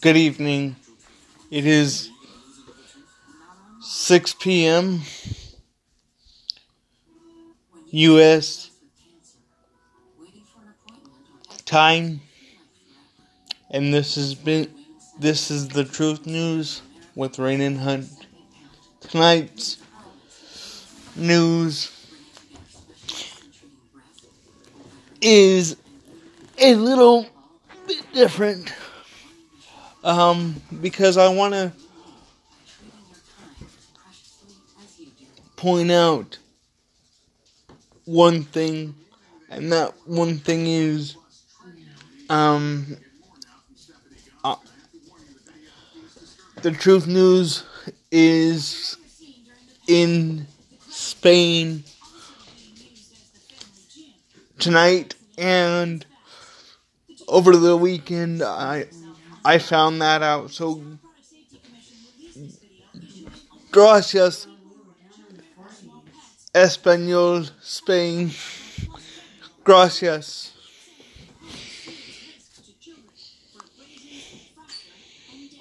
Good evening. It is 6 p.m. U.S. time, and this has been this is the truth news with Rain and Hunt. Tonight's news is a little bit different um, because I want to point out one thing, and that one thing is, um, uh, the truth news is in Spain tonight and over the weekend I I found that out. So gracias español Spain. Gracias